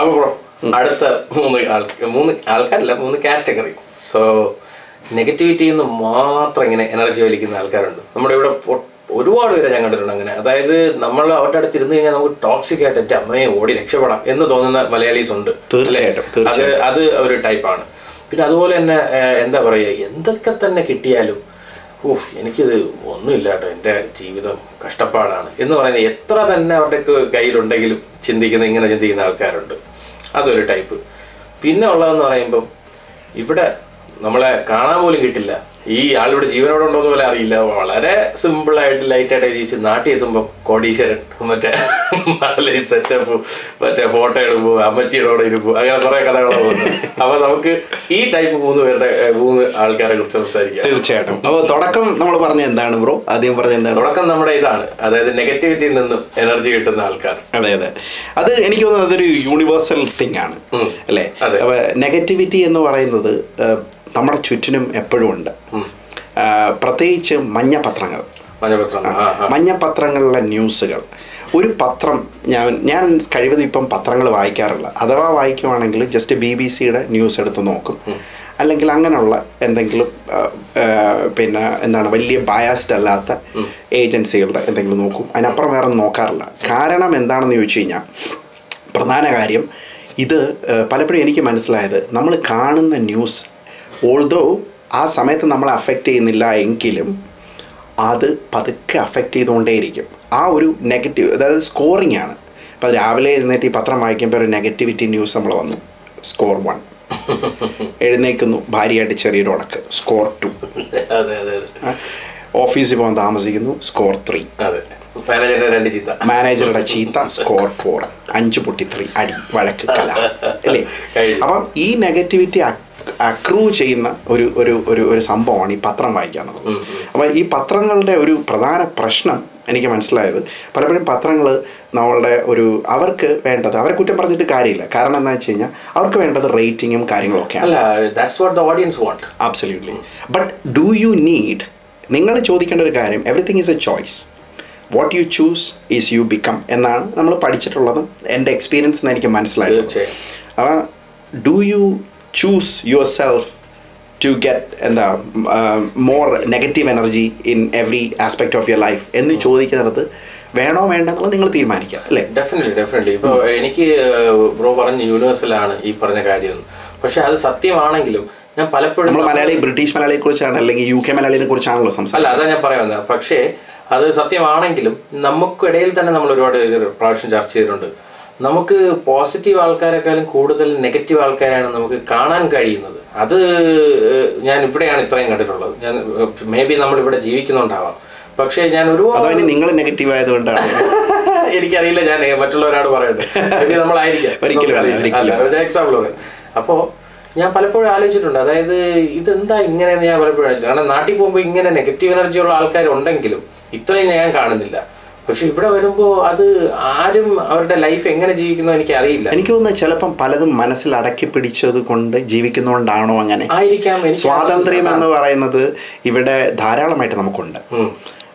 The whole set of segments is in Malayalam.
അപ്പോൾ ബ്രോ അടുത്ത മൂന്ന് ആൾ മൂന്ന് ആൾക്കാരല്ല മൂന്ന് കാറ്റഗറി സോ നെഗറ്റിവിറ്റിയിൽ നിന്ന് മാത്രം ഇങ്ങനെ എനർജി വലിക്കുന്ന ആൾക്കാരുണ്ട്. നമ്മുടെ ഇവിടെ ഒരുപാട് പേരെ ഞാൻ കണ്ടിട്ടുണ്ട് അങ്ങനെ. അതായത് നമ്മൾ അവരുടെ അടുത്ത് ഇരുന്ന് കഴിഞ്ഞാൽ നമുക്ക് ടോക്സിക് ആയിട്ട് എന്റെ അമ്മയെ ഓടി രക്ഷപ്പെടാം എന്ന് തോന്നുന്ന മലയാളീസ് ഉണ്ട്. തീർച്ചയായിട്ടും? അത് അത് ഒരു ടൈപ്പാണ് പിന്നെ അതുപോലെ തന്നെ എന്താ പറയുക എന്തൊക്കെ തന്നെ കിട്ടിയാലും ഊഹ് എനിക്കിത് ഒന്നുമില്ല കേട്ടോ. എന്റെ ജീവിതം കഷ്ടപ്പാടാണ്. എന്ന് പറയുന്നത് എത്ര തന്നെ അവരുടെ കയ്യിലുണ്ടെങ്കിലും ചിന്തിക്കുന്ന ഇങ്ങനെ ചിന്തിക്കുന്ന ആൾക്കാരുണ്ട്. അതൊരു ടൈപ്പ് പിന്നെ ഉള്ളതെന്ന് പറയുമ്പം ഇവിടെ നമ്മളെ കാണാൻ പോലും കിട്ടില്ല. ഈ ആളിവിടെ ജീവനോടെ ഉണ്ടോന്ന് പോലെ അറിയില്ല. വളരെ സിമ്പിൾ ആയിട്ട് ലൈറ്റ് ആയിട്ട് ജീവിച്ച് നാട്ടിൽ എത്തുമ്പോൾ കോടീശ്വരൻ മറ്റേ സെറ്റപ്പ് മറ്റേ ഫോട്ടോ എടുപ്പ് അമ്മച്ചിയുടെ കൂടെ ഇരുപ്പ് അങ്ങനെ കുറെ കഥകളാണ് പോകുന്നത് അപ്പൊ നമുക്ക് ഈ ടൈപ്പ് മൂന്ന് പേരുടെ മൂന്ന് ആൾക്കാരെ കുറിച്ച് സംസാരിക്കാം. തീർച്ചയായിട്ടും. അപ്പോൾ തുടക്കം നമ്മൾ പറഞ്ഞ എന്താണ് ബ്രോ? ആദ്യം പറഞ്ഞ എന്താണ്? തുടക്കം നമ്മുടെ ഇതാണ്. അതായത് നെഗറ്റിവിറ്റിയിൽ നിന്നും എനർജി കിട്ടുന്ന ആൾക്കാർ. അതെ അതെ. അത് എനിക്ക് തോന്നുന്നത് അതൊരു യൂണിവേഴ്സൽ തിങ് ആണ്. അല്ലെ? അതെ. അപ്പൊ നെഗറ്റിവിറ്റി എന്ന് പറയുന്നത് നമ്മുടെ ചുറ്റിനും എപ്പോഴും ഉണ്ട്. പ്രത്യേകിച്ച് മഞ്ഞപത്രങ്ങൾ. മഞ്ഞപത്രങ്ങളിലെ ന്യൂസുകൾ. ഒരു പത്രം ഞാൻ ഞാൻ കഴിവതും ഇപ്പം പത്രങ്ങൾ വായിക്കാറില്ല. അഥവാ വായിക്കുവാണെങ്കിൽ ജസ്റ്റ് ബി ബി സിയുടെ ന്യൂസ് എടുത്ത് നോക്കും. അല്ലെങ്കിൽ അങ്ങനെയുള്ള എന്തെങ്കിലും പിന്നെ എന്താണ് വലിയ ബയാസ്ഡ് അല്ലാത്ത ഏജൻസികളുടെ എന്തെങ്കിലും നോക്കും. അതിനപ്പുറം വേറെ നോക്കാറില്ല. കാരണം എന്താണെന്ന് ചോദിച്ചു കഴിഞ്ഞാൽ പ്രധാന കാര്യം ഇത് പലപ്പോഴും എനിക്ക് മനസ്സിലായത് നമ്മൾ കാണുന്ന ന്യൂസ് ഓൾദോ ആ സമയത്ത് നമ്മളെ അഫക്റ്റ് ചെയ്യുന്നില്ല എങ്കിലും അത് പതുക്കെ അഫക്റ്റ് ചെയ്തുകൊണ്ടേയിരിക്കും. ആ ഒരു നെഗറ്റീവ് അതായത് സ്കോറിംഗ് ആണ്. അപ്പോൾ രാവിലെ എഴുന്നേറ്റ് ഈ പത്രം വായിക്കുമ്പോൾ ഒരു നെഗറ്റിവിറ്റി ന്യൂസ് നമ്മൾ വന്നു. സ്കോർ വൺ എഴുന്നേക്കുന്നു ഭാര്യയായിട്ട് ചെറിയൊരു ഉടക്ക്. സ്കോർ ടു ഓഫീസിൽ പോകാൻ താമസിക്കുന്നു. സ്കോർ ത്രീ മാനേജറുടെ ചീത്ത. സ്കോർ ഫോർ അഞ്ച് പൊട്ടി ത്രീ അടി. വഴക്ക് കല. അല്ലേ. അപ്പം ഈ നെഗറ്റിവിറ്റി അക്രൂ ചെയ്യുന്ന ഒരു ഒരു ഒരു ഒരു സംഭവമാണ് ഈ പത്രം വായിക്കുക എന്നുള്ളത്. അപ്പോൾ ഈ പത്രങ്ങളുടെ ഒരു പ്രധാന പ്രശ്നം എനിക്ക് മനസ്സിലായത് പലപ്പോഴും പത്രങ്ങൾ നമ്മളുടെ ഒരു അവർക്ക് വേണ്ടത് അവരെ കുറ്റം പറഞ്ഞിട്ട് കാര്യമില്ല. കാരണം എന്താ വെച്ച് കഴിഞ്ഞാൽ അവർക്ക് വേണ്ടത് റേറ്റിങ്ങും കാര്യങ്ങളൊക്കെയാണ്. Absolutely but do you need നിങ്ങൾ ചോദിക്കേണ്ട ഒരു കാര്യം everything is a choice what you choose is you become എന്നാണ് നമ്മൾ പഠിച്ചിട്ടുള്ളതും എന്റെ എക്സ്പീരിയൻസ് എന്ന് എനിക്ക് മനസ്സിലായത്. അപ്പോൾ do you choose yourself to to get എന്താ more negative energy in every aspect of your life എന്ന് ചോദിക്കുന്നിടത്ത് വേണോ വേണ്ടെന്നുള്ളത് നിങ്ങൾ തീരുമാനിക്കുക അല്ലേ? ഡെഫിനറ്റ്ലി ഡെഫിനറ്റ്ലി ഇപ്പോൾ എനിക്ക് ബ്രോ പറഞ്ഞ യൂണിവേഴ്സലാണ് ഈ പറഞ്ഞ കാര്യം പക്ഷെ അത് സത്യമാണെങ്കിലും ഞാൻ പലപ്പോഴും നമ്മൾ മലയാളി ബ്രിട്ടീഷ് മലയാളിയെ കുറിച്ചാണ് അല്ലെങ്കിൽ യു കെ മലയാളിയെ കുറിച്ചാണല്ലോ അല്ല സംസാരിക്കുന്നത് അതാ ഞാൻ പറയാൻ പക്ഷേ അത് സത്യമാണെങ്കിലും നമുക്കിടയിൽ തന്നെ നമ്മൾ ഒരുപാട് പ്രാവശ്യം ചർച്ച ചെയ്തിട്ടുണ്ട്. നമുക്ക് പോസിറ്റീവ് ആൾക്കാരെക്കാളും കൂടുതൽ നെഗറ്റീവ് ആൾക്കാരാണ് നമുക്ക് കാണാൻ കഴിയുന്നത്. അത് ഞാൻ ഇവിടെയാണ് ഇത്രയും കണ്ടിട്ടുള്ളത്. ഞാൻ മേ ബി നമ്മൾ ഇവിടെ ജീവിക്കുന്നുണ്ടാവാം. പക്ഷേ ഞാൻ ഒരുപാട് നിങ്ങൾ നെഗറ്റീവ് ആയതുകൊണ്ടാണ്? എനിക്കറിയില്ല ഞാൻ മറ്റുള്ളവരോട് പറയട്ടെ നമ്മളായിരിക്കാം. എക്സാമ്പിൾ പറയാം. അപ്പോൾ ഞാൻ പലപ്പോഴും ആലോചിച്ചിട്ടുണ്ട്. അതായത് ഇതെന്താ ഇങ്ങനെയെന്ന് ഞാൻ പലപ്പോഴും ആലോചിച്ചിട്ടുണ്ട്. കാരണം നാട്ടിൽ പോകുമ്പോൾ ഇങ്ങനെ നെഗറ്റീവ് എനർജി ഉള്ള ആൾക്കാരുണ്ടെങ്കിലും ഇത്രയും ഞാൻ കാണുന്നില്ല. പക്ഷെ ഇവിടെ വരുമ്പോൾ അത് ആരും അവരുടെ ലൈഫ് എങ്ങനെ ജീവിക്കുന്നു എനിക്ക് അറിയില്ല എനിക്ക് തോന്നുന്നത് ചിലപ്പം പലതും മനസ്സിൽ അടക്കി പിടിച്ചത് കൊണ്ട് ജീവിക്കുന്നതുകൊണ്ടാണോ അങ്ങനെ. ആയിരിക്കാം സ്വാതന്ത്ര്യം എന്ന് പറയുന്നത് ഇവിടെ ധാരാളമായിട്ട് നമുക്കുണ്ട്.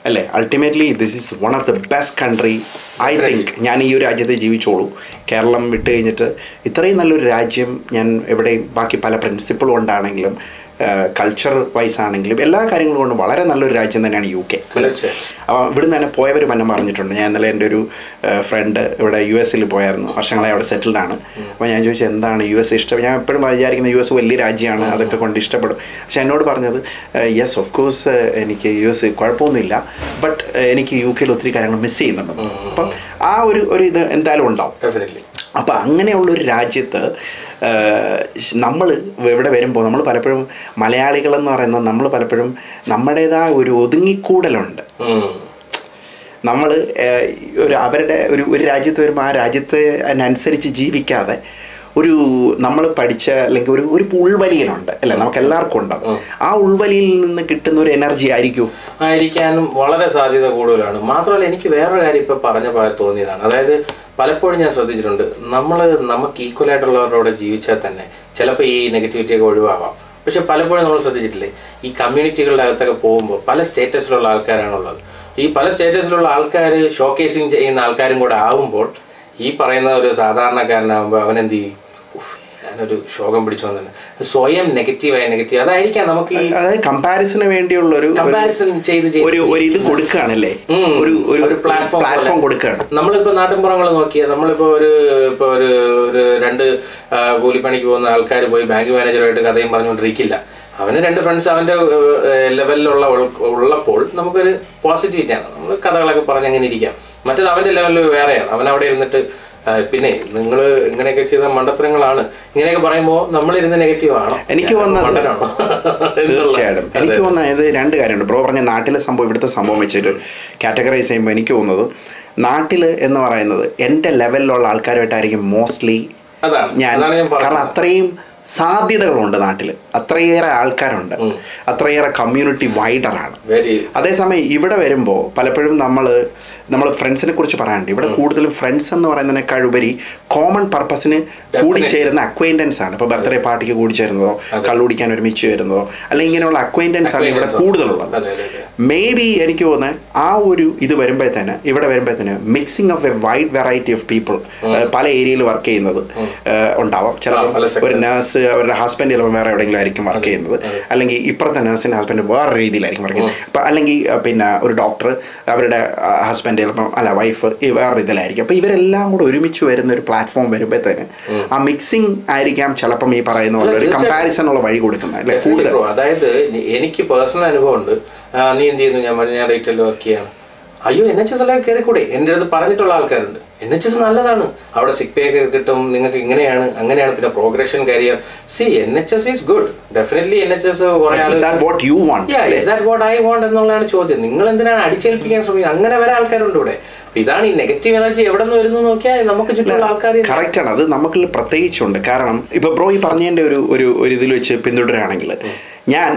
അല്ലേ? Ultimately this is one of the best country I think ഞാൻ ഈ ഒരു രാജ്യത്തെ ജീവിച്ചോളൂ. കേരളം വിട്ട് കഴിഞ്ഞിട്ട് ഇത്രയും നല്ലൊരു രാജ്യം ഞാൻ എവിടെയും ബാക്കി പല പ്രിൻസിപ്പിൾ കൊണ്ടാണെങ്കിലും കൾച്ചർ വൈസ് ആണെങ്കിലും എല്ലാ കാര്യങ്ങളും കൊണ്ടും വളരെ നല്ലൊരു രാജ്യം തന്നെയാണ് യു കെ. അപ്പം അപ്പോൾ ഇവിടുന്ന് തന്നെ പോയവർ പന്നം പറഞ്ഞിട്ടുണ്ട്? ഞാൻ ഇന്നലെ എന്റെ ഒരു ഫ്രണ്ട് ഇവിടെ യു എസിൽ പോയായിരുന്നു. വർഷങ്ങളായി അവിടെ സെറ്റിൽഡ് ആണ്. അപ്പോൾ ഞാൻ ചോദിച്ചു എന്താണ് യു എസ് ഇഷ്ടം? ഞാൻ എപ്പോഴും വിചാരിക്കുന്ന യു എസ് വലിയ രാജ്യമാണ്. അതൊക്കെ കൊണ്ട് ഇഷ്ടപ്പെടും. പക്ഷെ എന്നോട് പറഞ്ഞത് യെസ് ഓഫ് കോഴ്സ് എനിക്ക് യു എസ് കുഴപ്പമൊന്നുമില്ല. ബട്ട് എനിക്ക് യു കെയിൽ ഒത്തിരി കാര്യങ്ങൾ മിസ് ചെയ്യുന്നുണ്ട്. അപ്പം ആ ഒരു ഒരു ഇത് എന്തായാലും ഉണ്ടാവും. അപ്പം അപ്പോൾ അങ്ങനെയുള്ളൊരു രാജ്യത്ത് നമ്മൾ ഇവിടെ വരുമ്പോൾ നമ്മൾ പലപ്പോഴും മലയാളികളെന്ന് പറയുന്നത് നമ്മൾ പലപ്പോഴും നമ്മുടേതായ ഒരു ഒതുങ്ങിക്കൂടലുണ്ട്. നമ്മൾ ഒരു അവരുടെ ഒരു ഒരു രാജ്യത്ത് വരുമ്പോൾ ആ രാജ്യത്തെ അതിനനുസരിച്ച് ജീവിക്കാതെ ഒരു നമ്മൾ പഠിച്ച അല്ലെങ്കിൽ ഒരു ഒരു ഉൾവലിയനുണ്ട് അല്ലേ? നമുക്ക് എല്ലാവർക്കും ഉണ്ട് ആ. ഉൾവലിയിൽ നിന്ന് കിട്ടുന്ന ഒരു എനർജി ആയിരിക്കും? ആയിരിക്കാനും വളരെ സാധ്യത കൂടുതലാണ്. മാത്രമല്ല എനിക്ക് വേറൊരു കാര്യം ഇപ്പൊ പറഞ്ഞ പോലെ തോന്നിയതാണ്. അതായത് പലപ്പോഴും ഞാൻ ശ്രദ്ധിച്ചിട്ടുണ്ട് നമ്മൾ നമുക്ക് ഈക്വൽ ആയിട്ടുള്ളവരോട് ജീവിച്ചാൽ തന്നെ ചിലപ്പോൾ ഈ നെഗറ്റിവിറ്റി ഒക്കെ ഒഴിവാവാം. പക്ഷെ പലപ്പോഴും നമ്മൾ ശ്രദ്ധിച്ചിട്ടില്ലേ? ഈ കമ്മ്യൂണിറ്റികളുടെ അകത്തൊക്കെ പോകുമ്പോൾ പല സ്റ്റേറ്റസിലുള്ള ആൾക്കാരാണുള്ളത്. ഈ പല സ്റ്റേറ്റസിലുള്ള ആൾക്കാർ ഷോക്കേസിങ് ചെയ്യുന്ന ആൾക്കാരും കൂടെ ആവുമ്പോൾ ഈ പറയുന്ന ഒരു സാധാരണക്കാരനാകുമ്പോൾ അവൻ എന്ത് ചെയ്യും? ഞാനൊരു ശോകം പിടിച്ചു വന്നെ സ്വയം നെഗറ്റീവായ നെഗറ്റീവ് അതായിരിക്കാം നമുക്ക് അതായത് കമ്പാരിസന് വേണ്ടിയുള്ള ഒരു കമ്പാരിസൺ ചെയ്ത് ഒരു ഒരു ഇത് കൊടുക്കുകയാണല്ലേ? ഒരു ഒരു പ്ലാറ്റ്ഫോം പ്ലാറ്റ്ഫോം പോലെ. കൊടുക്കുകയാണ്. നമ്മളിപ്പോ നാട്ടിൻപുറങ്ങൾ നോക്കിയാൽ നമ്മളിപ്പോ ഒരു ഇപ്പൊ ഒരു ഒരു രണ്ട് കൂലിപ്പണിക്ക് പോകുന്ന ആൾക്കാർ പോയി ബാങ്ക് മാനേജറുമായിട്ട് കഥയും പറഞ്ഞുകൊണ്ടിരിക്കില്ല. അവന് രണ്ട് ഫ്രണ്ട്സ് അവന്റെ ലെവലിലുള്ള ഉള്ളപ്പോൾ നമുക്കൊരു പോസിറ്റിവിറ്റി ആണ്. നമ്മൾ കഥകളൊക്കെ പറഞ്ഞ് അങ്ങനെ ഇരിക്കാം. മറ്റേത് അവന്റെ ലെവലിൽ വേറെയാണ്. അവൻ അവിടെ ഇരുന്നിട്ട് പിന്നെ നിങ്ങൾ ഇങ്ങനെയൊക്കെ ചെയ്ത മണ്ടത്തരങ്ങളാണ്. ഇങ്ങനെയൊക്കെ പറയുമ്പോൾ നമ്മളിരുന്ന് നെഗറ്റീവ് ആണോ? എനിക്ക് തോന്നുന്നത് തീർച്ചയായിട്ടും. എനിക്ക് തോന്നുന്നത് ഇത് രണ്ട് കാര്യമുണ്ട്. ബ്രോ പറഞ്ഞ നാട്ടിലെ സംഭവം ഇവിടുത്തെ സംഭവം വെച്ചിട്ട് കാറ്റഗറൈസ് ചെയ്യുമ്പോൾ എനിക്ക് തോന്നുന്നത് നാട്ടിൽ എന്ന് പറയുന്നത് എന്റെ ലെവലിലുള്ള ആൾക്കാരുമായിട്ടായിരിക്കും മോസ്റ്റ്ലി അതാണ്. ഞാൻ. കാരണം അത്രയും സാധ്യതകളുണ്ട് നാട്ടിൽ അത്രയേറെ ആൾക്കാരുണ്ട്. അത്രയേറെ കമ്മ്യൂണിറ്റി വൈഡറാണ് അതേസമയം ഇവിടെ വരുമ്പോൾ പലപ്പോഴും നമ്മൾ നമ്മൾ ഫ്രണ്ട്സിനെ കുറിച്ച് പറയാനുണ്ട്. ഇവിടെ കൂടുതലും ഫ്രണ്ട്സ് എന്ന് പറയുന്നതിനേക്കാൾ ഉപരി കോമൺ പർപ്പസിന് കൂടിച്ചേരുന്ന അക്വൈന്റൻസ് ആണ്. ഇപ്പോൾ ബർത്ത്ഡേ പാർട്ടിക്ക് കൂടി കൂടിച്ചേരുന്നതോ കള്ളുടിക്കാൻ ഒരുമിച്ച് വരുന്നതോ അല്ലെങ്കിൽ ഇങ്ങനെയുള്ള അക്വൈന്റൻസ് ആണ് ഇവിടെ കൂടുതലുള്ളത്. മേ ബി എനിക്ക് തോന്നുന്നത് ആ ഒരു ഇത് വരുമ്പോഴത്തേന് ഇവിടെ വരുമ്പോഴത്തേന് mixing of a wide variety of people പല ഏരിയയിൽ വർക്ക് ചെയ്യുന്നത് ഉണ്ടാവാം. ചില ചിലപ്പോൾ. ഒരു നേഴ്സ് അവരുടെ ഹസ്ബൻഡ് ചിലപ്പോൾ വേറെ എവിടെയെങ്കിലും ആയിരിക്കും വർക്ക് ചെയ്യുന്നത്. അല്ലെങ്കിൽ ഇപ്പുറത്തെ നേഴ്സിന്റെ ഹസ്ബൻഡ് വേറെ രീതിയിലായിരിക്കും വർക്ക് ചെയ്യുന്നത്. അപ്പം അല്ലെങ്കിൽ പിന്നെ ഒരു ഡോക്ടർ അവരുടെ ഹസ്ബൻഡ് ചിലപ്പം അല്ല വൈഫ് വേറെ രീതിയിലായിരിക്കും. അപ്പം ഇവരെല്ലാം കൂടെ ഒരുമിച്ച് വരുന്ന ഒരു പ്ലാറ്റ്ഫോം വരുമ്പോഴത്തേന് ആ മിക്സിംഗ് ആയിരിക്കാം ചിലപ്പം ഈ പറയുന്ന ഒരു. കമ്പാരിസൺ ഉള്ള വഴി കൊടുക്കുന്നത് അല്ലേ? കൂടുതൽ. അതായത് എനിക്ക് പേഴ്സണൽ അനുഭവം ഉണ്ട്. നീ എന്ത് ചെയ്യുന്നു? ഞാൻ പറഞ്ഞു ഞാൻ റീറ്റെയിൽ വർക്ക് ചെയ്യാണ്. അയ്യോ എൻ എച്ച് എസ് അല്ലെങ്കിൽ കയറിക്കൂടെ എന്റെ അടുത്ത് പറഞ്ഞിട്ടുള്ള ആൾക്കാരുണ്ട്. എൻ എച്ച് എസ് നല്ലതാണ്. അവിടെ സിക് പേ ഒക്കെ കിട്ടും. നിങ്ങൾക്ക് ഇങ്ങനെയാണ്. അങ്ങനെയാണ് പിന്നെ progression career C N H S is good definitely N H S what I want എന്നുള്ളതാണ് ചോദ്യം. നിങ്ങൾ എന്തിനാണ് അടിച്ചേൽപ്പിക്കാൻ ശ്രമിക്കുന്നത്? അങ്ങനെ വരെ ആൾക്കാരുണ്ട് ഇവിടെ. ഇതാണ് ഈ നെഗറ്റീവ് എനർജി എവിടെ നിന്ന് വരുന്നു നോക്കിയാൽ നമുക്ക് ചുറ്റുമുള്ള ആൾക്കാർ കറക്റ്റ് ആണ്. അത് നമുക്ക് പ്രത്യേകിച്ചുണ്ട്. കാരണം ഇപ്പൊ ബ്രോ ഈ പറഞ്ഞതിന്റെ ഒരു ഒരു ഇതിൽ വെച്ച് പിന്തുടരുകയാണെങ്കിൽ ഞാൻ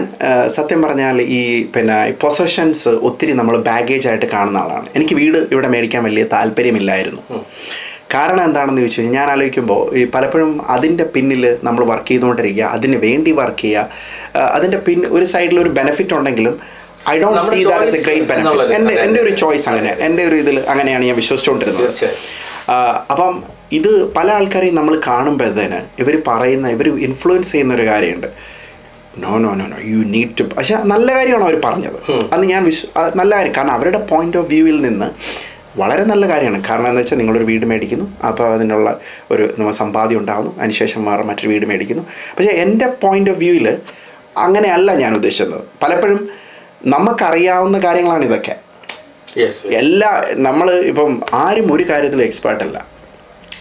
സത്യം പറഞ്ഞാൽ ഈ പിന്നെ പൊസഷൻസ് ഒത്തിരി നമ്മൾ ബാഗേജ് ആയിട്ട് കാണുന്ന ആളാണ്. എനിക്ക് വീട് ഇവിടെ മേടിക്കാൻ വലിയ താല്പര്യമില്ലായിരുന്നു. കാരണം എന്താണെന്ന് ചോദിച്ചു കഴിഞ്ഞാൽ ഞാൻ ആലോചിക്കുമ്പോൾ ഈ പലപ്പോഴും അതിന്റെ പിന്നിൽ നമ്മൾ വർക്ക് ചെയ്തുകൊണ്ടിരിക്കുക അതിന് വേണ്ടി വർക്ക് ചെയ്യുക അതിന്റെ പിൻ ഒരു സൈഡിൽ ഒരു ബെനിഫിറ്റ് ഉണ്ടെങ്കിലും I don't see that a great benefit എന്റെ എന്റെ ഒരു ചോയ്സ് അങ്ങനെ എന്റെ ഒരു ഇതിൽ അങ്ങനെയാണ് ഞാൻ വിശ്വസിച്ചുകൊണ്ടിരുന്നത്. അപ്പം ഇത് പല ആൾക്കാരെയും നമ്മൾ കാണുമ്പോഴത്തേന് ഇവർ പറയുന്ന ഇവർ ഇൻഫ്ലുവൻസ് ചെയ്യുന്ന ഒരു കാര്യമുണ്ട്. No no no no you need to പക്ഷെ നല്ല കാര്യമാണ് അവർ പറഞ്ഞത്? അന്ന് ഞാൻ വിശ്വ നല്ല കാര്യം. കാരണം അവരുടെ പോയിന്റ് ഓഫ് വ്യൂവിൽ നിന്ന് വളരെ നല്ല കാര്യമാണ്. കാരണം എന്താ വെച്ചാൽ നിങ്ങളൊരു വീട് മേടിക്കുന്നു. അപ്പോൾ അതിനുള്ള ഒരു നമ്മൾ സമ്പാദ്യം ഉണ്ടാകുന്നു അതിനുശേഷം വേറെ മറ്റൊരു വീട് മേടിക്കുന്നു. പക്ഷേ എന്റെ പോയിന്റ് ഓഫ് വ്യൂവിൽ അങ്ങനെയല്ല ഞാൻ ഉദ്ദേശിച്ചത്. പലപ്പോഴും നമുക്കറിയാവുന്ന കാര്യങ്ങളാണ് ഇതൊക്കെ. എല്ലാ നമ്മൾ ഇപ്പം ആരും ഒരു കാര്യത്തിലും എക്സ്പേർട്ട്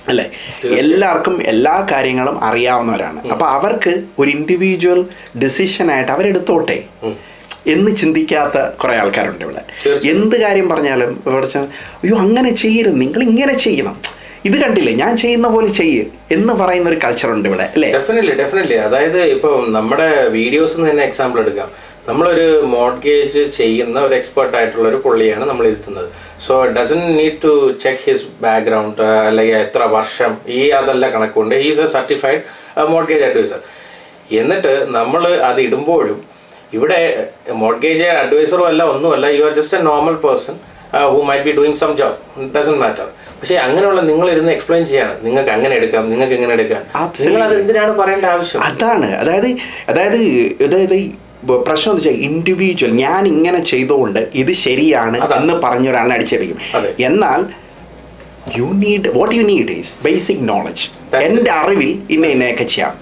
അല്ല? എല്ലാവർക്കും എല്ലാ കാര്യങ്ങളും അറിയാവുന്നവരാണ്. അപ്പൊ അവർക്ക് ഒരു ഇൻഡിവിജ്വൽ ഡിസിഷനായിട്ട് അവരെടുത്തോട്ടെ എന്ന് ചിന്തിക്കാത്ത കുറെ ആൾക്കാരുണ്ട് ഇവിടെ. എന്ത് കാര്യം പറഞ്ഞാലും ഇവിടെ അയ്യോ അങ്ങനെ ചെയ്യരുത്. നിങ്ങൾ ഇങ്ങനെ ചെയ്യണം. ഇത് കണ്ടില്ലേ? ഞാൻ ചെയ്യുന്ന പോലെ ചെയ്യ് എന്ന് പറയുന്ന ഒരു കൾച്ചർ ഉണ്ട് ഇവിടെ അല്ലേ? ഡെഫിനറ്റ്ലി ഡെഫിനറ്റ്ലി അതായത് ഇപ്പം നമ്മുടെ വീഡിയോസ് തന്നെ എക്സാമ്പിൾ എടുക്കാം. നമ്മളൊരു മോഡ്ഗേജ് ചെയ്യുന്ന ഒരു എക്സ്പേർട്ട് ആയിട്ടുള്ള ഒരു പുള്ളിയാണ് നമ്മൾ ഇരുത്തുന്നത്. So doesn't need to check his background അല്ലെങ്കിൽ എത്ര വർഷം ഈ അതല്ല കണക്കുണ്ട് he's a certified mortgage adviser എന്നിട്ട് നമ്മൾ അത് ഇടുമ്പോഴും ഇവിടെ മോഡ്ഗേജ് അഡ്വൈസറും അല്ല ഒന്നുമല്ല you are just a normal person who might be doing some job doesn't matter പക്ഷേ അങ്ങനെയുള്ള നിങ്ങൾ ഇരുന്ന് എക്സ്പ്ലെയിൻ ചെയ്യാണ്. നിങ്ങൾക്ക് അങ്ങനെ എടുക്കാം നിങ്ങൾക്ക് ഇങ്ങനെ എടുക്കാം. നിങ്ങൾ അത് എന്തിനാണ് പറയേണ്ട ആവശ്യം? അതാണ്. അതായത് അതായത് അതായത് പ്രശ്നം എന്ന് വെച്ചാൽ ഇൻഡിവിജ്വൽ ഞാൻ ഇങ്ങനെ ചെയ്തുകൊണ്ട് ഇത് ശരിയാണ് എന്ന് പറഞ്ഞ ഒരാളെ അടിച്ചേപ്പിക്കും എന്നാൽ you need what you need is basic knowledge എന്റെ അറിവിൽ ഇന്ന ഇന്നയൊക്കെ ചെയ്യാം.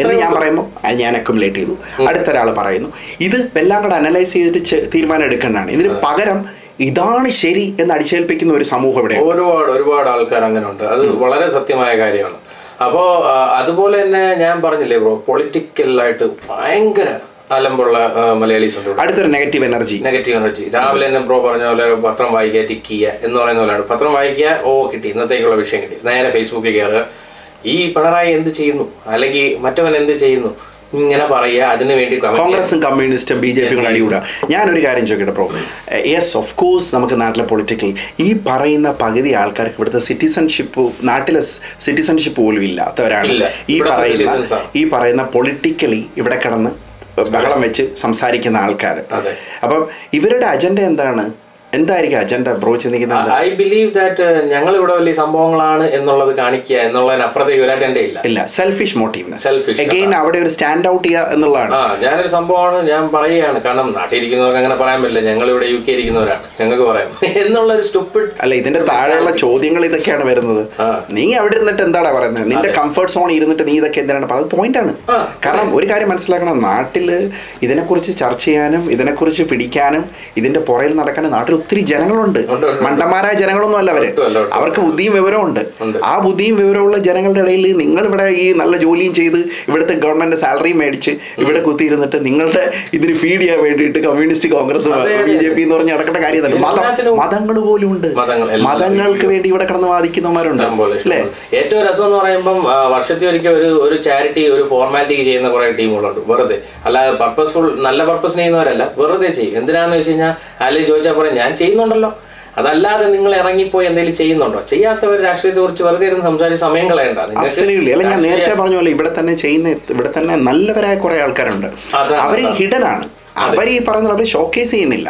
എന്ന് ഞാൻ പറയുമ്പോൾ ഞാൻ അക്യുമുലേറ്റ് ചെയ്തു. അടുത്ത ഒരാൾ പറയുന്നു ഇത് എല്ലാം കൂടെ അനലൈസ് ചെയ്തിട്ട് തീരുമാനം എടുക്കേണ്ടതാണ്. ഇതിന് പകരം ഇതാണ് ശരി എന്ന് അടിച്ചേൽപ്പിക്കുന്ന ഒരു സമൂഹം ഇവിടെ ഒരുപാട് ഒരുപാട് ആൾക്കാർ അങ്ങനെ ഉണ്ട് അത് വളരെ സത്യമായ കാര്യമാണ്. അപ്പോൾ അതുപോലെ തന്നെ ഞാൻ പറഞ്ഞില്ലേ ബ്രോ പൊളിറ്റിക്കലായിട്ട് ഭയങ്കര അലമ്പുള്ള മലയാളീസ് ഉണ്ട് അടുത്തൊരു നെഗറ്റീവ് എനർജി നെഗറ്റീവ് എനർജി രാവിലെ തന്നെ ബ്രോ പറഞ്ഞ പോലെ പത്രം വായിക്കുക ടിക്ക് ചെയ്യുക എന്ന് പറയുന്ന പോലെയാണ്. പത്രം വായിക്കുക ഓ കിട്ടി. ഇന്നത്തേക്കുള്ള വിഷയം കിട്ടി. നേരെ ഫേസ്ബുക്കിൽ കയറുക. ഈ പിണറായി എന്ത് ചെയ്യുന്നു? അല്ലെങ്കിൽ മറ്റവൻ എന്ത് ചെയ്യുന്നു? ഇങ്ങനെ പറയുക അതിനു വേണ്ടി. കോൺഗ്രസും കമ്മ്യൂണിസ്റ്റും ബി ജെ പി അടികൂടുക ഞാനൊരു കാര്യം ചോദിക്കട്ടെ പ്രോ യെസ് ഓഫ് കോഴ്സ് നമുക്ക് നാട്ടിലെ പൊളിറ്റിക്കൽ ഈ പറയുന്ന പകുതി ആൾക്കാർക്ക് ഇവിടുത്തെ സിറ്റിസൺഷിപ്പ് നാട്ടിലെ സിറ്റിസൺഷിപ്പ് പോലും ഇല്ലാത്തവരാണ് ഈ പറയുന്ന ഈ പറയുന്ന പൊളിറ്റിക്കലി ഇവിടെ കിടന്ന് ബഹളം വെച്ച് സംസാരിക്കുന്ന ആൾക്കാർ. അപ്പം ഇവരുടെ അജണ്ട എന്താണ് എന്തായിരിക്കും അജണ്ട? ബ്രോ ചിന്തിക്കുന്നത് ഐ ബിലീവ് ദാറ്റ് ഞങ്ങൾ ഇവിടെ വലിയ സംഭവങ്ങളാണ് എന്നുള്ളത് കാണിക്കുക എന്നുള്ളതിനപ്പുറത്തേക്ക് ഒരു അജണ്ട ഇല്ല. ഇല്ല സെൽഫിഷ് മോട്ടീവ് സെൽഫിഷ് അഗെയിൻ അവിടെ ഒരു സ്റ്റാൻഡ് ഔട്ട് ചെയ്യുക എന്നുള്ളതാണ്. ആ ഞാനൊരു സംഭവമാണ് ഞാൻ പറയുകയാണ്. കാരണം നാട്ടിലിരിക്കുന്നവർക്ക് അങ്ങനെ പറയാൻ പറ്റില്ല. ഞങ്ങൾ ഇവിടെ യു കെ ഇരിക്കുന്നവരാണ്. ഞങ്ങൾക്ക് പറയാം. എന്നുള്ള ഒരു സ്റ്റുപ്പിഡ് അല്ല ഇതിന്റെ താഴെയുള്ള ചോദ്യങ്ങൾ ഇതൊക്കെയാണ് വരുന്നത്. നീ അവിടെ ഇരുന്നിട്ട് എന്താണ് പറയുന്നത്? നിന്റെ കംഫർട്ട് സോൺ ഇരുന്നിട്ട് നീ ഇതൊക്കെ എന്തിനാണ്? പറയുന്നത് പോയിന്റ് ആണ്. കാരണം ഒരു കാര്യം മനസ്സിലാക്കണം. നാട്ടിൽ ഇതിനെക്കുറിച്ച് ചർച്ച ചെയ്യാനും ഇതിനെക്കുറിച്ച് പിടിക്കാനും ഇതിന്റെ പുറയിൽ നടക്കാനും നാട്ടിൽ ഒത്തിരി ജനങ്ങളുണ്ട്. മണ്ടന്മാരായ ജനങ്ങളൊന്നും അല്ല അവർ അവർക്ക് ബുദ്ധിയും വിവരവും ഉണ്ട്. ആ ബുദ്ധിയും വിവരമുള്ള ജനങ്ങളുടെ ഇടയിൽ നിങ്ങൾ ഇവിടെ ഈ നല്ല ജോലിയും ചെയ്ത് ഇവിടുത്തെ ഗവൺമെന്റ് സാലറി മേടിച്ച് ഇവിടെ കുത്തിയിരുന്നിട്ട് നിങ്ങളുടെ ഇതിന് ഫീഡ് ചെയ്യാൻ വേണ്ടിയിട്ട് communist Congress. B J P എന്ന് പറഞ്ഞ് നടക്കേണ്ട കാര്യം മതം മതങ്ങൾ പോലും ഉണ്ട്. മതങ്ങൾക്ക് വേണ്ടി ഇവിടെ കിടന്ന് വാദിക്കുന്നവരുണ്ട്. അല്ലേ? ഏറ്റവും രസം എന്ന് പറയുമ്പം വർഷത്തിൽ ഒരിക്കൽ ഒരു ഒരു ചാരിറ്റി ഒരു ഫോർമാലിറ്റി ചെയ്യുന്ന കുറെ ടീമുകളുണ്ട്. വെറുതെ. അല്ലാതെ പർപ്പസ്ഫുൾ നല്ല പർപ്പസ് ചെയ്യുന്നവരല്ല. വെറുതെ ചെയ്യും. എന്തിനാന്ന് വെച്ച് കഴിഞ്ഞാൽ അല്ലെങ്കിൽ ചോദിച്ചാൽ പറയാം ഞാൻ ചെയ്യുന്നുണ്ടല്ലോ. അതല്ലാതെ നിങ്ങൾ ഇറങ്ങിപ്പോയി എന്തെങ്കിലും ചെയ്യുന്നുണ്ടോ? ചെയ്യാത്തവർ രാഷ്ട്രീയത്തെ കുറിച്ച് വെറുതെ ഇരുന്ന് സംസാരിച്ച് സമയം കളയണ്ട. അല്ല ഞാൻ നേരത്തെ പറഞ്ഞ പോലെ ഇവിടെ തന്നെ ചെയ്യുന്ന ഇവിടെ തന്നെ നല്ലവരായ കുറെ ആൾക്കാരുണ്ട്. അവർ ആണ് അവർ ഈ പറയുന്ന അവർ ഷോക്കേസ് ചെയ്യുന്നില്ല.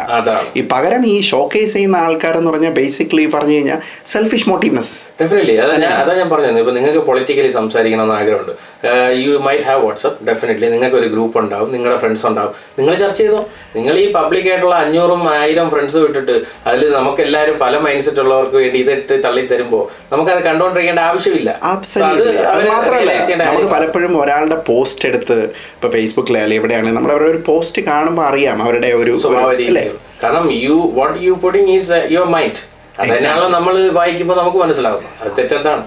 ഈ പകരം ഈ ഷോക്കേസ് ചെയ്യുന്ന ആൾക്കാർ എന്ന് പറഞ്ഞാൽ ബേസിക്കലി പറഞ്ഞു കഴിഞ്ഞാൽ സെൽഫിഷ് മോട്ടീവ്നെസ് ഡെഫിനറ്റ്ലി അതാ ഞാൻ അതാ ഞാൻ പറഞ്ഞത്. ഇപ്പൊ നിങ്ങൾക്ക് പൊളിറ്റിക്കലി സംസാരിക്കണം എന്ന് ആഗ്രഹമുണ്ട്. You might have WhatsApp definitely നിങ്ങൾക്ക് ഒരു ഗ്രൂപ്പ് ഉണ്ടാവും നിങ്ങളുടെ ഫ്രണ്ട്സ് ഉണ്ടാവും. നിങ്ങൾ ചർച്ച ചെയ്തോ? നിങ്ങൾ ഈ പബ്ലിക് ആയിട്ടുള്ള അഞ്ഞൂറും ആയിരം ഫ്രണ്ട്സ് വിട്ടിട്ട് അതിൽ നമുക്ക് എല്ലാവരും പല മൈൻഡ് സെറ്റ് ഉള്ളവർക്ക് വേണ്ടി ഇതിട്ട് തള്ളി തരുമ്പോൾ നമുക്കത് കണ്ടുകൊണ്ടിരിക്കേണ്ട ആവശ്യമില്ല. അത്. അത് മാത്രമല്ല നമുക്ക് പലപ്പോഴും ഒരാളുടെ പോസ്റ്റ് എടുത്ത് ഇപ്പൊ ഫേസ്ബുക്കിലായാലും എവിടെയാണെങ്കിൽ നമ്മൾ അവരുടെ ഒരു പോസ്റ്റ് കാണുമ്പോൾ അറിയാം അവരുടെ ഒരു അല്ലേ? കാരണം you what you putting is your mind അതിനാണല്ലോ നമ്മൾ വായിക്കുമ്പോൾ നമുക്ക് മനസ്സിലാകുന്നു അത് തെറ്റെന്താണ്.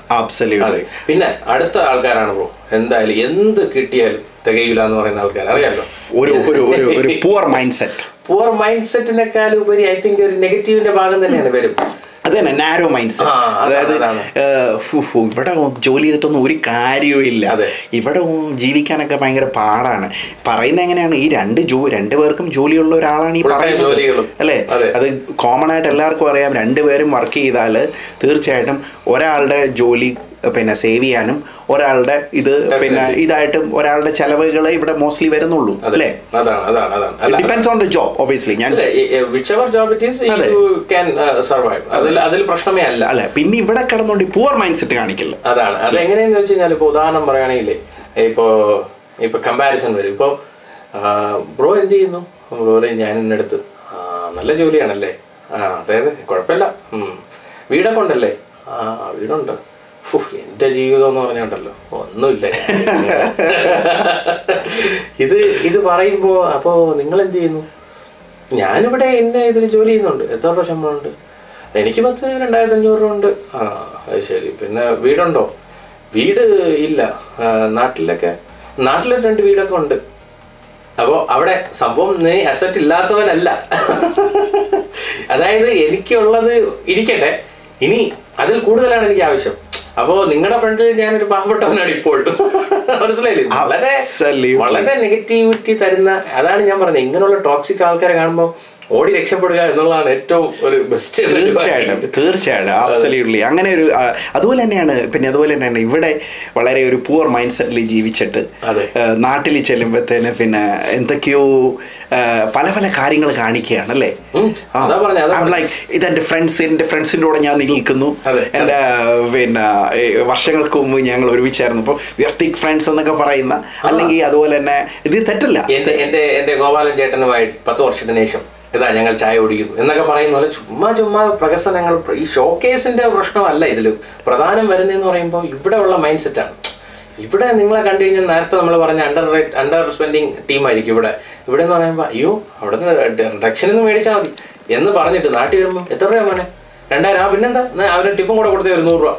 പിന്നെ അടുത്ത ആൾക്കാരാണ് ബ്രോ എന്തായാലും എന്ത് കിട്ടിയാലും തികയില്ല എന്ന് പറയുന്ന ആൾക്കാർ അറിയാലോ? ഒരു ഒരു ഒരു ഒരു മൈൻഡ് സെറ്റ് പുവർ മൈൻഡ് സെറ്റിനേക്കാൾ ഉപരി ഐ തിങ്ക് ഒരു നെഗറ്റീവിന്റെ ഭാഗം തന്നെയാണ് വരും. അത് തന്നെ നാരോ മൈൻഡ് സെറ്റ് അതായത് ഇവിടെ ജോലി ചെയ്തിട്ടൊന്നും ഒരു കാര്യവും ഇല്ല. ഇവിടെ ജീവിക്കാനൊക്കെ ഭയങ്കര പാടാണ്. പറയുന്നത് എങ്ങനെയാണ്? ഈ രണ്ട് ജോ രണ്ടു പേർക്കും ജോലിയുള്ള ഒരാളാണ് ഈ പറയുന്നത്. അല്ലേ? അത്. കോമൺ ആയിട്ട് എല്ലാവർക്കും അറിയാം. രണ്ടുപേരും വർക്ക് ചെയ്താൽ തീർച്ചയായിട്ടും ഒരാളുടെ ജോലി പിന്നെ സേവ് ചെയ്യാനും ഒരാളുടെ ഇത് പിന്നെ ഇതായിട്ട് ഒരാളുടെ ചെലവുകളെ ഇവിടെ മോസ്റ്റ്ലി വരുന്നുള്ളൂ അല്ലേ? Depends on the job obviously ഞാൻ സർവൈവ് അതിൽ പ്രശ്നമേ അല്ല. അല്ലെ? പിന്നെ ഇവിടെ കിടന്നുകൊണ്ട് പുവർ മൈൻഡ് സെറ്റ് കാണിക്കില്ല. അതാണ്. അത് എങ്ങനെയാന്ന് വെച്ച് കഴിഞ്ഞാൽ ഇപ്പോൾ ഉദാഹരണം പറയുകയാണെങ്കിൽ ഇപ്പോൾ ഇപ്പോൾ കമ്പാരിസൺ വരും. ഇപ്പോൾ ബ്രോ എന്ത് ചെയ്യുന്നു? ബ്രോ ഞാൻ എന്നെടുത്ത് നല്ല ജോലിയാണല്ലേ? ആ അതെ അതെ കുഴപ്പമില്ല. വീടൊക്കെ ഉണ്ടല്ലേ? ആ വീടുണ്ട്. എന്റെ ജീവിതം എന്ന് പറഞ്ഞുണ്ടല്ലോ ഒന്നുമില്ല. ഇത് ഇത് പറയുമ്പോ അപ്പോ നിങ്ങൾ എന്ത് ചെയ്യുന്നു? ഞാനിവിടെ എന്നെ ഇതിൽ ജോലി ചെയ്യുന്നുണ്ട്. എത്ര രൂപ ശമ്പളമുണ്ട് എനിക്ക് പത്ത് രണ്ടായിരത്തി അഞ്ഞൂറ് രൂപ ഉണ്ട്. ആ അത് ശരി. പിന്നെ വീടുണ്ടോ? വീട് ഇല്ല. നാട്ടിലൊക്കെ നാട്ടിൽ രണ്ട് വീടൊക്കെ ഉണ്ട്. അപ്പോൾ അവിടെ സംഭവം നീ അസറ്റ് ഇല്ലാത്തവനല്ല. അതായത് എനിക്കുള്ളത് ഇരിക്കട്ടെ. ഇനി അതിൽ കൂടുതലാണ് എനിക്ക് ആവശ്യം. അപ്പോൾ നിങ്ങളുടെ ഫ്രണ്ടിൽ ഒരു പാവപ്പെട്ടവനാണ് ഇപ്പോൾ. മനസ്സിലായില്ലേ? വളരെ. വളരെ നെഗറ്റിവിറ്റി തരുന്ന അതാണ് ഞാൻ പറഞ്ഞത്. ഇങ്ങനെയുള്ള ടോക്സിക് ആൾക്കാരെ കാണുമ്പോൾ ഓടി രക്ഷപ്പെടുക എന്നുള്ളതാണ് ഏറ്റവും ഒരു ബെസ്റ്റ് തീർച്ചയായിട്ടും തീർച്ചയായിട്ടും ആബ്സല്യൂട്ട്ലി അങ്ങനെ ഒരു അതുപോലെ തന്നെയാണ് പിന്നെ അതുപോലെ തന്നെയാണ് ഇവിടെ വളരെ ഒരു പൂർ മൈൻഡ് സെറ്റിൽ ജീവിച്ചിട്ട്. നാട്ടിൽ ചെല്ലുമ്പോഴത്തേന് പിന്നെ എന്തൊക്കെയോ പല പല കാര്യങ്ങൾ കാണിക്കുകയാണ് അല്ലേ? ലൈക്ക് ഇതെന്റെ ഫ്രണ്ട്സ് എന്റെ ഫ്രണ്ട്സിന്റെ കൂടെ ഞാൻ നിൽക്കുന്നു. എന്റെ പിന്നെ വർഷങ്ങൾക്ക് മുമ്പ് ഞങ്ങൾ ഒരുമിച്ചായിരുന്നു. ഇപ്പോൾ വ്യർത്തിക് ഫ്രണ്ട്സ് എന്നൊക്കെ പറയുന്ന അല്ലെങ്കിൽ അതുപോലെ തന്നെ ഇത് തെറ്റല്ല. എന്റെ എന്റെ എന്റെ ഗോപാലൻ ചേട്ടനുമായി പത്ത് വർഷത്തിന് ശേഷം ഇതാ ഞങ്ങൾ ചായ കുടിക്കുന്നു എന്നൊക്കെ പറയുന്ന പോലെ ചുമ്മാ ചുമ്മാ പ്രകസനങ്ങൾ ഈ ഷോക്കേസിന്റെ പ്രശ്നമല്ല ഇതിൽ പ്രധാനം വരുന്നതെന്ന് പറയുമ്പോൾ ഇവിടെ ഉള്ള മൈൻഡ് സെറ്റാണ് ഇവിടെ നിങ്ങളെ കണ്ടു കഴിഞ്ഞാൽ നേരത്തെ നമ്മൾ പറഞ്ഞ അണ്ടർ അണ്ടർ സ്പെൻഡിങ് ടീമായിരിക്കും ഇവിടെ ഇവിടെ. എന്ന് പറയുമ്പോൾ അയ്യോ അവിടെ നിന്ന് ഡക്ഷനൊന്നും നിന്ന് മേടിച്ചാൽ മതി. എന്ന് പറഞ്ഞിട്ട് നാട്ടിൽ വരുമ്പോൾ എത്ര രൂപ മോനെ? രണ്ടായിരം. ആ പിന്നെന്താ? അവന് ടിപ്പും കൂടെ കൊടുത്തേ ഒരു നൂറ് രൂപ.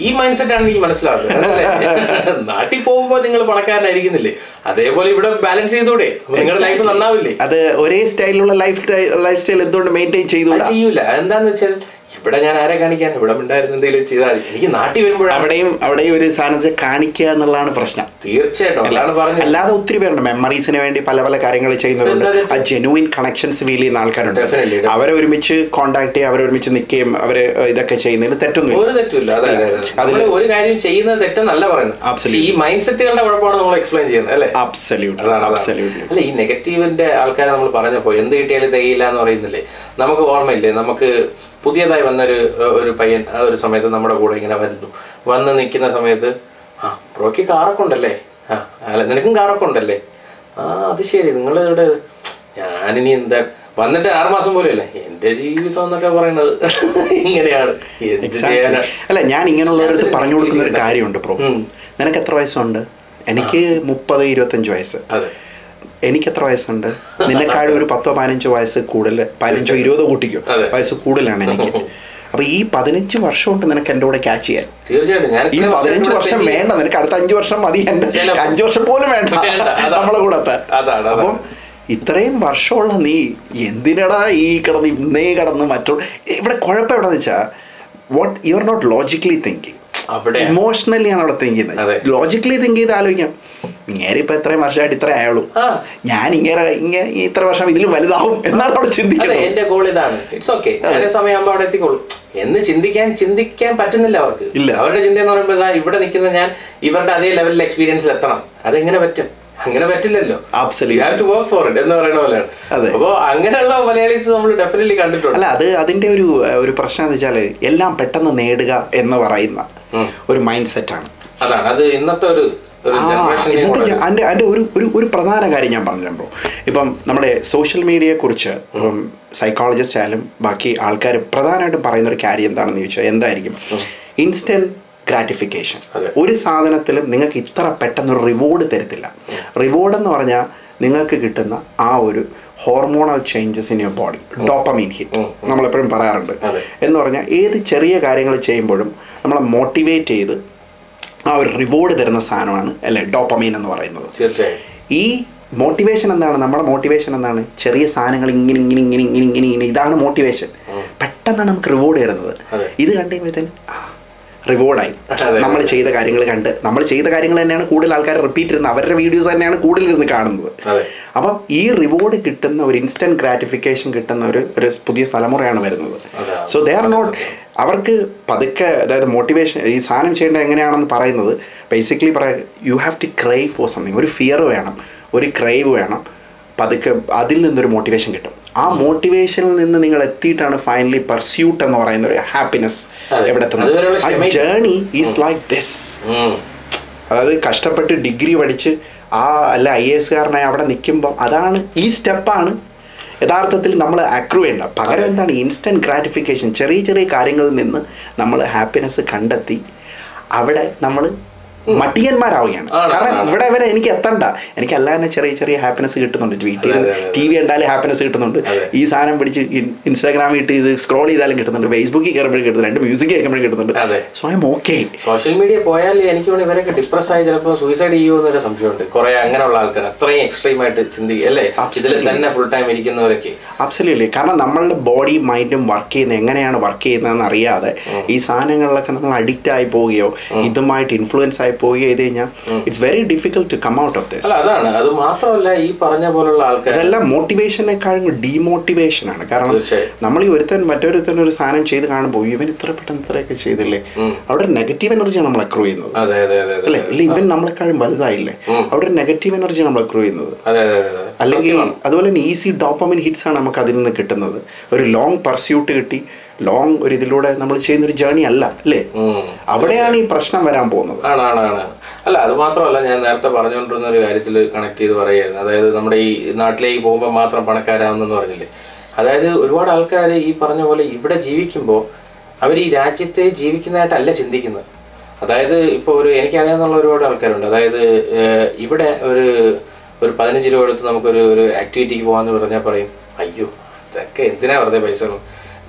ഈ മൈൻഡ് സെറ്റ് ആണ് എനിക്ക് മനസ്സിലാവുന്നത്? നാട്ടിൽ പോകുമ്പോൾ നിങ്ങൾ പണക്കാരനായിരിക്കുന്നില്ലേ? അതേപോലെ ഇവിടെ ബാലൻസ് ചെയ്തൂടെ. നിങ്ങളുടെ ലൈഫ് നന്നാവില്ലേ? അത് ഒരേ സ്റ്റൈലിലുള്ള ലൈഫ് ലൈഫ് സ്റ്റൈൽ എന്തുകൊണ്ട് മെയിന്റെയിൻ ചെയ്തു ചെയ്യൂല. എന്താന്ന് വെച്ചാൽ ഇവിടെ ഞാൻ ആരെ കാണിക്കാൻ? ഇവിടെ ഉണ്ടായിരുന്ന എന്തെങ്കിലും ചെയ്താൽ എനിക്ക് നാട്ടിൽ വരുമ്പോൾ അവിടെയും അവിടെയും ഒരു സാധനത്തെ കാണിക്കുക എന്നുള്ളതാണ് പ്രശ്നം. തീർച്ചയായിട്ടും അതാണ് പറഞ്ഞു അല്ലാതെ ഒത്തിരി പേരുണ്ട്. മെമ്മറീസിന് വേണ്ടി പല പല കാര്യങ്ങൾ ചെയ്യുന്നവരുണ്ട്. ആ ജെനുവിൻ കണക്ഷൻസ് ഫീൽ ചെയ്യുന്ന ആൾക്കാരുണ്ട്. അവരെ ഒരുമിച്ച് കോണ്ടാക്ട് ചെയ്യുക അവരെ ഒരുമിച്ച് നിൽക്കുകയും അവർ ഇതൊക്കെ ചെയ്യുന്നതിന് തെറ്റൊന്നും ഒരു തെറ്റില്ല അതെ അതെ അതെ. നമ്മൾ ഒരു കാര്യം ചെയ്യുന്നത് തെറ്റെന്നല്ല പറയുന്നത്. ഈ മൈൻഡ് സെറ്റുകളുടെ കുഴപ്പമാണ് നമ്മൾ എക്സ്പ്ലെയിൻ ചെയ്യുന്നത് അല്ലേ? അല്ല ഈ നെഗറ്റീവിന്റെ ആൾക്കാരെ നമ്മൾ പറഞ്ഞപ്പോ എന്ത് കിട്ടിയാലും തികയില്ല എന്ന് പറയുന്നില്ലേ? നമുക്ക് ഓർമ്മയില്ലേ? നമുക്ക് പുതിയതായി വന്നൊരു ഒരു പയ്യൻ ആ ഒരു സമയത്ത് നമ്മുടെ കൂടെ ഇങ്ങനെ വരുന്നു. വന്ന് നിൽക്കുന്ന സമയത്ത് ആ ബ്രോയ്ക്ക് കാറൊക്കെ ഉണ്ടല്ലേ ആ അല്ല നിനക്കും കാറൊക്കെ ഉണ്ടല്ലേ ആ അത് ശരി നിങ്ങൾ ഇവിടെ ഞാനിനി എന്താ വന്നിട്ട് ആറുമാസം പോലെയല്ലേ? അല്ലേ എന്റെ ജീവിതം എന്നൊക്കെ പറയുന്നത്. ഇങ്ങനെയാണ്. അല്ല ഞാൻ ഇങ്ങനെയുള്ളവരടുത്ത് പറഞ്ഞു കൊടുക്കുന്ന ഒരു കാര്യമുണ്ട് പ്രോ നിനക്ക് എത്ര വയസ്സുണ്ട്? എനിക്ക് മുപ്പത് ഇരുപത്തഞ്ച് വയസ്സ്. അതെ. എനിക്ക് എത്ര വയസ്സുണ്ട്? നിന്നെക്കാളും ഒരു പത്തോ പതിനഞ്ചോ വയസ്സ് കൂടുതൽ പതിനഞ്ചോ ഇരുപതോ കൂട്ടിക്കോ? വയസ്സ് കൂടുതലാണ് എനിക്ക്. അപ്പൊ ഈ പതിനഞ്ച് വർഷം കൊണ്ട് നിനക്ക് എന്റെ കൂടെ ക്യാച്ച് ചെയ്യാൻ? തീർച്ചയായിട്ടും. ഈ പതിനഞ്ച് വർഷം വേണ്ട. നിനക്ക് അടുത്ത അഞ്ചു വർഷം മതി. എന്റെ അഞ്ചു വർഷം പോലും വേണ്ട. നമ്മളെ കൂടെ. അപ്പം ഇത്രയും വർഷമുള്ള നീ എന്തിനടാ ഈ കിടന്ന് ഇന്നേ കിടന്ന് മറ്റുള്ള ഇവിടെ കുഴപ്പം എവിടെന്ന് വെച്ചാ what you are not logically thinking emotionally ആണ് അവിടെ തിങ്ക്. ചെയ്യുന്നത്. ലോജിക്കലി തിങ്ക് ചെയ്ത് ആലോചിക്കാം. ഇങ്ങനെ ഇപ്പൊ എത്രയും വർഷമായിട്ട് ഇത്ര ആയുള്ളൂ. ഞാൻ ഇങ്ങനെ ഇങ്ങനെ ഇത്ര വർഷം ഇതിലും വലുതാവും എന്നാണ് അവിടെ ചിന്തിക്കുന്നത്. എന്റെ ഗോൾ ഇതാണ്. ഇറ്റ്സ് ഓക്കെ അതേ. സമയമാകുമ്പോൾ അവിടെ എത്തിക്കോളൂ. എന്ന് ചിന്തിക്കാൻ ചിന്തിക്കാൻ പറ്റുന്നില്ല അവർക്ക്. ഇല്ല. അവരുടെ ചിന്ത എന്ന് പറയുമ്പോൾ ഇവിടെ നിൽക്കുന്ന ഞാൻ ഇവരുടെ അതേ ലെവലിൽ എക്സ്പീരിയൻസിൽ എത്തണം. അതെങ്ങനെ പറ്റും? അങ്ങനെ പറ്റില്ലല്ലോ. വർക്ക് ഫോർ ഇറ്റ് എന്ന് പറയുന്ന പോലെയാണ്. അതെ. അപ്പോ അങ്ങനെയുള്ള മലയാളീസ് നമ്മൾ ഡെഫിനറ്റ്ലി കണ്ടിട്ടുണ്ട്. അല്ല അത് അതിന്റെ ഒരു ഒരു പ്രശ്നം എന്ന് വെച്ചാൽ എല്ലാം പെട്ടെന്ന് നേടുക എന്ന് പറയുന്ന. ഒരു മൈൻഡ് സെറ്റാണ് അതാണ്. അത് ഇന്നത്തെ ഒരു ഒരു ഒരു ഒരു ഒരു പ്രധാന കാര്യം ഞാൻ പറഞ്ഞു ബ്രോ ഇപ്പം നമ്മുടെ സോഷ്യൽ മീഡിയയെ കുറിച്ച് ഇപ്പം സൈക്കോളജിസ്റ്റ് ആയാലും ബാക്കി ആൾക്കാർ പ്രധാനമായിട്ടും പറയുന്ന ഒരു കാര്യം എന്താണെന്ന് ചോദിച്ചാൽ എന്തായിരിക്കും? ഇൻസ്റ്റന്റ് ഗ്രാറ്റിഫിക്കേഷൻ ഒരു സാധനത്തിലും നിങ്ങൾക്ക് ഇത്ര പെട്ടെന്ന് ഒരു റിവോർഡ് തരത്തില്ല. റിവോർഡ് എന്ന് പറഞ്ഞാൽ നിങ്ങൾക്ക് കിട്ടുന്ന ആ ഒരു hormonal changes in your body dopamine hit. നമ്മളെപ്പോഴും പറയാറുണ്ട്. എന്ന് പറഞ്ഞാൽ ഏത് ചെറിയ കാര്യങ്ങൾ ചെയ്യുമ്പോഴും നമ്മളെ മോട്ടിവേറ്റ് ചെയ്ത് ആ ഒരു റിവോർഡ് തരുന്ന സാധനമാണ് അല്ലേ ഡോപ്പമീൻ എന്ന് പറയുന്നത്. ഈ മോട്ടിവേഷൻ എന്താണ്? നമ്മുടെ മോട്ടിവേഷൻ എന്താണ്? ചെറിയ സാധനങ്ങൾ ഇങ്ങനെ ഇങ്ങനെ ഇങ്ങനെ ഇങ്ങനെ ഇങ്ങനെ ഇങ്ങനെ ഇതാണ് മോട്ടിവേഷൻ പെട്ടെന്നാണ് നമുക്ക് റിവോർഡ് തരുന്നത്. ഇത് കണ്ടു കഴിയുമ്പോഴത്തേന് റിവോർഡായി. നമ്മൾ ചെയ്ത കാര്യങ്ങൾ കണ്ട് നമ്മൾ ചെയ്ത കാര്യങ്ങൾ തന്നെയാണ് കൂടുതൽ ആൾക്കാർ റിപ്പീറ്റ് ചെയ്യുന്നത് അവരുടെ വീഡിയോസ് തന്നെയാണ് കൂടുതൽ ഇരുന്ന് കാണുന്നത്. അപ്പം ഈ റിവോർഡ് കിട്ടുന്ന ഒരു ഇൻസ്റ്റന്റ് ഗ്രാറ്റിഫിക്കേഷൻ കിട്ടുന്ന ഒരു ഒരു പുതിയ തലമുറയാണ് വരുന്നത്. സോ ദേ ആർ നോട്ട് അവർക്ക് പതുക്കെ അതായത് മോട്ടിവേഷൻ ഈ സാധനം ചെയ്യേണ്ടത് എങ്ങനെയാണെന്ന് പറയുന്നത് ബേസിക്കലി പറയാം you have to crave for something ഒരു ഫിയർ വേണം. ഒരു ക്രൈവ് വേണം. പതുക്കെ അതിൽ നിന്നൊരു മോട്ടിവേഷൻ കിട്ടും. ആ മോട്ടിവേഷനിൽ നിന്ന് നിങ്ങൾ എത്തിയിട്ടാണ് ഫൈനലി പെർസ്യൂട്ട് എന്ന് പറയുന്ന ഒരു ഹാപ്പിനെസ്. എവിടെ ആ ജേണി ഈസ് ലൈക്ക് ദിസ് അതായത് കഷ്ടപ്പെട്ട് ഡിഗ്രി പഠിച്ച് ആ അല്ല ഐ എസ് കാരനായി അവിടെ നിൽക്കുമ്പോൾ അതാണ് ഈ സ്റ്റെപ്പാണ്. യഥാർത്ഥത്തിൽ നമ്മൾ അക്രൂ ചെയ്യേണ്ട. പകരം എന്താണ്? ഇൻസ്റ്റന്റ് ഗ്രാറ്റിഫിക്കേഷൻ ചെറിയ ചെറിയ കാര്യങ്ങളിൽ നിന്ന് നമ്മൾ ഹാപ്പിനെസ് കണ്ടെത്തി. അവിടെ നമ്മൾ മടിയന്മാരാവുകയാണ്. കാരണം. ഇവിടെ വരെ എനിക്ക് എത്തണ്ട. എനിക്ക് അല്ല തന്നെ ചെറിയ ചെറിയ ഹാപ്പിനെസ് കിട്ടുന്നുണ്ട്. ട്വീറ്റ്. ടി വി കണ്ടാലും ഹാപ്പിനെസ് കിട്ടുന്നുണ്ട്. ഈ സാധനം പിടിച്ച് ഇൻസ്റ്റാഗ്രാമിൽ ഇട്ട് ഇത് സ്ക്രോൾ ചെയ്താലും കിട്ടുന്നുണ്ട്. ഫേസ്ബുക്കിൽ കയറുമ്പോഴും കിട്ടുന്നുണ്ട്. മ്യൂസിക് കേൾക്കുമ്പോഴും കിട്ടുന്നുണ്ട്. So I'm okay social media പോയാൽ എനിക്ക് തോന്നുന്നു ഇവരൊക്കെ ഡിപ്രസ് ആയി ചിലപ്പോൾ സൂയിസൈഡ് ചെയ്യുമെന്നൊരു സംശയമുണ്ട്. കുറെ അങ്ങനെയുള്ള ആൾക്കാർ അത്രയും എക്സ്ട്രീം ആയിട്ട് ചിന്തിക്കുക അല്ലേ? ഇതിൽ തന്നെ ഫുൾ ടൈം ഇരിക്കുന്നവരൊക്കെ. അബ്സല്യൂട്ട്ലി കാരണം നമ്മളുടെ ബോഡി മൈൻഡും വർക്ക് ചെയ്യുന്നത് എങ്ങനെയാണ് വർക്ക് ചെയ്യുന്നതെന്ന് അറിയാതെ ഈ സാധനങ്ങളിലൊക്കെ നമ്മൾ അഡിക്റ്റ് ആയി പോവുകയോ ഇതുമായിട്ട് ഇൻഫ്ലുവൻസ് ആയി പോവുകയോ ചെയ്ത് കഴിഞ്ഞാൽ it's very difficult to come out of this അതാണ്. അത് മാത്രമല്ല ഈ പറഞ്ഞ പോലുള്ള ആൾക്കാർ ഇതെല്ലാം മോട്ടിവേഷനേക്കാളും ഡീമോട്ടിവേഷൻ ആണ്. കാരണം നമ്മൾ ഈ ഒരുത്തൻ മറ്റൊരുത്തൻ ഒരു സാധനം ചെയ്ത് കാണുമ്പോൾ ഇവൻ ഇത്ര പെട്ടെന്ന് ഇത്രയൊക്കെ ചെയ്തില്ലേ? അവിടെ നെഗറ്റീവ് എനർജിയാണ് നമ്മൾ അക്രൂ ചെയ്യുന്നത്. അല്ലേ? ഇല്ല ഇവൻ നമ്മളെക്കാളും വലുതായില്ലേ? അവിടെ ഒരു നെഗറ്റീവ് എനർജിയാണ് നമ്മൾ അക്രൂ ചെയ്യുന്നത്. അല്ലെങ്കിൽ അതുപോലെ തന്നെ ഈസി ഡോപ്പമിൻ ഹിറ്റ്സ് ആണ് നമുക്ക് അതിൽ നിന്ന് കിട്ടുന്നത്. ഒരു ലോങ് പർസ്യൂട്ട് കിട്ടി. ലോങ് ഒരു ഇതിലൂടെ നമ്മൾ ചെയ്യുന്ന ഒരു ജേണി അല്ല? അല്ലേ അവിടെയാണ് ഈ പ്രശ്നം വരാൻ പോകുന്നത്. ആണ് ആണ് ആണ്. അല്ല അത് മാത്രമല്ല ഞാൻ നേരത്തെ പറഞ്ഞുകൊണ്ടിരുന്ന ഒരു കാര്യത്തിൽ കണക്ട് ചെയ്ത് പറയായിരുന്നു അതായത് നമ്മുടെ ഈ നാട്ടിലേക്ക് പോകുമ്പോൾ മാത്രം പണക്കാരാവുന്നെന്ന് പറഞ്ഞില്ലേ? അതായത് ഒരുപാട് ആൾക്കാർ ഈ പറഞ്ഞ പോലെ ഇവിടെ ജീവിക്കുമ്പോൾ അവർ ഈ രാജ്യത്തെ ജീവിക്കുന്നതായിട്ടല്ല ചിന്തിക്കുന്നത്. അതായത് ഇപ്പോൾ ഒരു എനിക്കറിയാവുന്ന ഒരുപാട് ആൾക്കാരുണ്ട്. അതായത് ഇവിടെ ഒരു ഒരു പതിനഞ്ച് രൂപ എടുത്ത് നമുക്കൊരു ഒരു ആക്ടിവിറ്റിക്ക് പോകാമെന്ന് പറഞ്ഞാൽ പറയും അയ്യോ ഇതൊക്കെ എന്തിനാ വെറുതെ പൈസ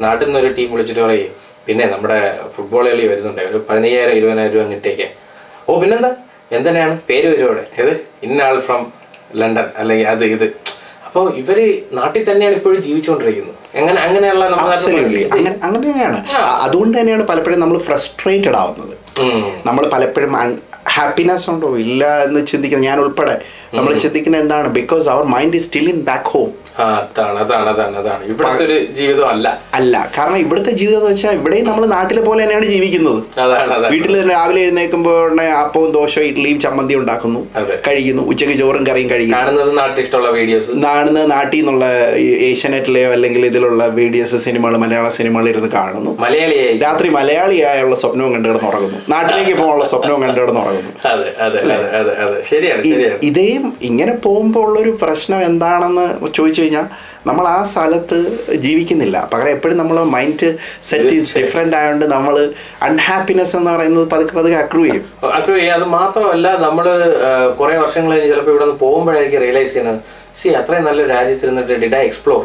നാട്ടിൽ നിന്ന് ഒരു ടീം വിളിച്ചിട്ട് പറയും പിന്നെ നമ്മുടെ ഫുട്ബോൾ കളി വരുന്നുണ്ട്. ഒരു പതിനയ്യായിരം ഇരുപതിനായിരം രൂപ അങ്ങോട്ടേക്ക് ഓ പിന്നെന്താ? എന്തിനാണ് പേര് വരും അവിടെ ഏത്? ഇന്ന ആൾ ഫ്രം ലണ്ടൻ അല്ലെങ്കിൽ അത് ഇത്. അപ്പോൾ ഇവർ നാട്ടിൽ തന്നെയാണ് ഇപ്പോഴും ജീവിച്ചുകൊണ്ടിരിക്കുന്നത്. എങ്ങനെ അങ്ങനെയുള്ള. അങ്ങനെ അങ്ങനെയാണ് അതുകൊണ്ട് തന്നെയാണ് പലപ്പോഴും നമ്മൾ ഫ്രസ്ട്രേറ്റഡ് ആവുന്നത്. നമ്മൾ പലപ്പോഴും ഹാപ്പിനെസ് ഉണ്ടോ? ഇല്ല എന്ന് ചിന്തിക്കുന്നത് ഞാൻ ഉൾപ്പെടെ നമ്മൾ ചിന്തിക്കുന്നത് എന്താണ്? Because our mind is still in back home അതാണ് അതാണ് അതാണ് അതാണ്. ഇവിടുത്തെ ഒരു ജീവിതം അല്ല. അല്ല കാരണം ഇവിടുത്തെ ജീവിതം എന്ന് വെച്ചാൽ ഇവിടെയും നമ്മൾ നാട്ടിലെ പോലെ തന്നെയാണ് ജീവിക്കുന്നത്. വീട്ടിൽ തന്നെ രാവിലെ എഴുന്നേൽക്കുമ്പോൾ അപ്പവും ദോശയും ഇഡ്ഡലിയും ചമ്മന്തി ഉണ്ടാക്കുന്നു. കഴിക്കുന്നു. ഉച്ചയ്ക്ക് ചോറും കറിയും കഴിക്കുന്നു. കാണുന്നത് നാട്ടിൽ ഇഷ്ടമുള്ള വീഡിയോസ്? നാട്ടിൽ നിന്നുള്ള ഏഷ്യാനെറ്റിലെയോ അല്ലെങ്കിൽ ഇതിലുള്ള വീഡിയോസ് സിനിമകൾ മലയാള സിനിമകൾ ഇരുന്ന് കാണുന്നു. മലയാളിയായി. രാത്രി മലയാളിയായുള്ള സ്വപ്നവും കണ്ടു കിടന്ന് ഉറങ്ങുന്നു. നാട്ടിലേക്ക് പോകാനുള്ള സ്വപ്നവും കണ്ടു കിടന്ന് ഉറങ്ങുന്നു. അതെ അതെ അതെ അതെ ശരിയാണ് ഇതേയും ഇങ്ങനെ പോകുമ്പോൾ ഉള്ളൊരു പ്രശ്നം എന്താണെന്ന് ചോദിച്ചു കഴിഞ്ഞാൽ നമ്മൾ ആ സ്ഥലത്ത് ജീവിക്കുന്നില്ല. പകരം എപ്പോഴും നമ്മൾ മൈൻഡ് സെറ്റ് ഈസ് ഡിഫറെന്റ് ആയതുകൊണ്ട് നമ്മൾ അൺഹാപ്പിനെസ് എന്ന് പറയുന്നത് പതുക്കെ പതുക്കെ അക്രൂ ചെയ്യും. അക്രു അത് മാത്രമല്ല നമ്മൾ കുറേ വർഷങ്ങൾ കഴിഞ്ഞ് ചിലപ്പോൾ ഇവിടെ നിന്ന് പോകുമ്പോഴായിരിക്കും റിയലൈസ് ചെയ്യുന്നത് സി അത്രയും നല്ല രാജ്യത്തിരുന്നിട്ട് ഡിഡ് ഐ എക്സ്പ്ലോർ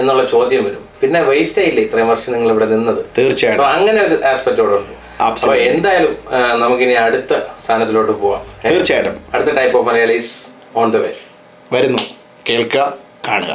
എന്നുള്ള ചോദ്യം വരും. പിന്നെ വേസ്റ്റ് ആയില്ല ഇത്രയും വർഷം നിങ്ങൾ ഇവിടെ നിന്നത്? തീർച്ചയായും അങ്ങനെ ഒരു ആസ്പെക്റ്റോടെ ഉണ്ട്. അപ്പൊ എന്തായാലും നമുക്കിനി അടുത്ത സ്ഥാനത്തിലോട്ട് പോവാം? തീർച്ചയായിട്ടും. അടുത്ത type of Malayalees on the way വരുന്നു. കേൾക്കുക. കാണുക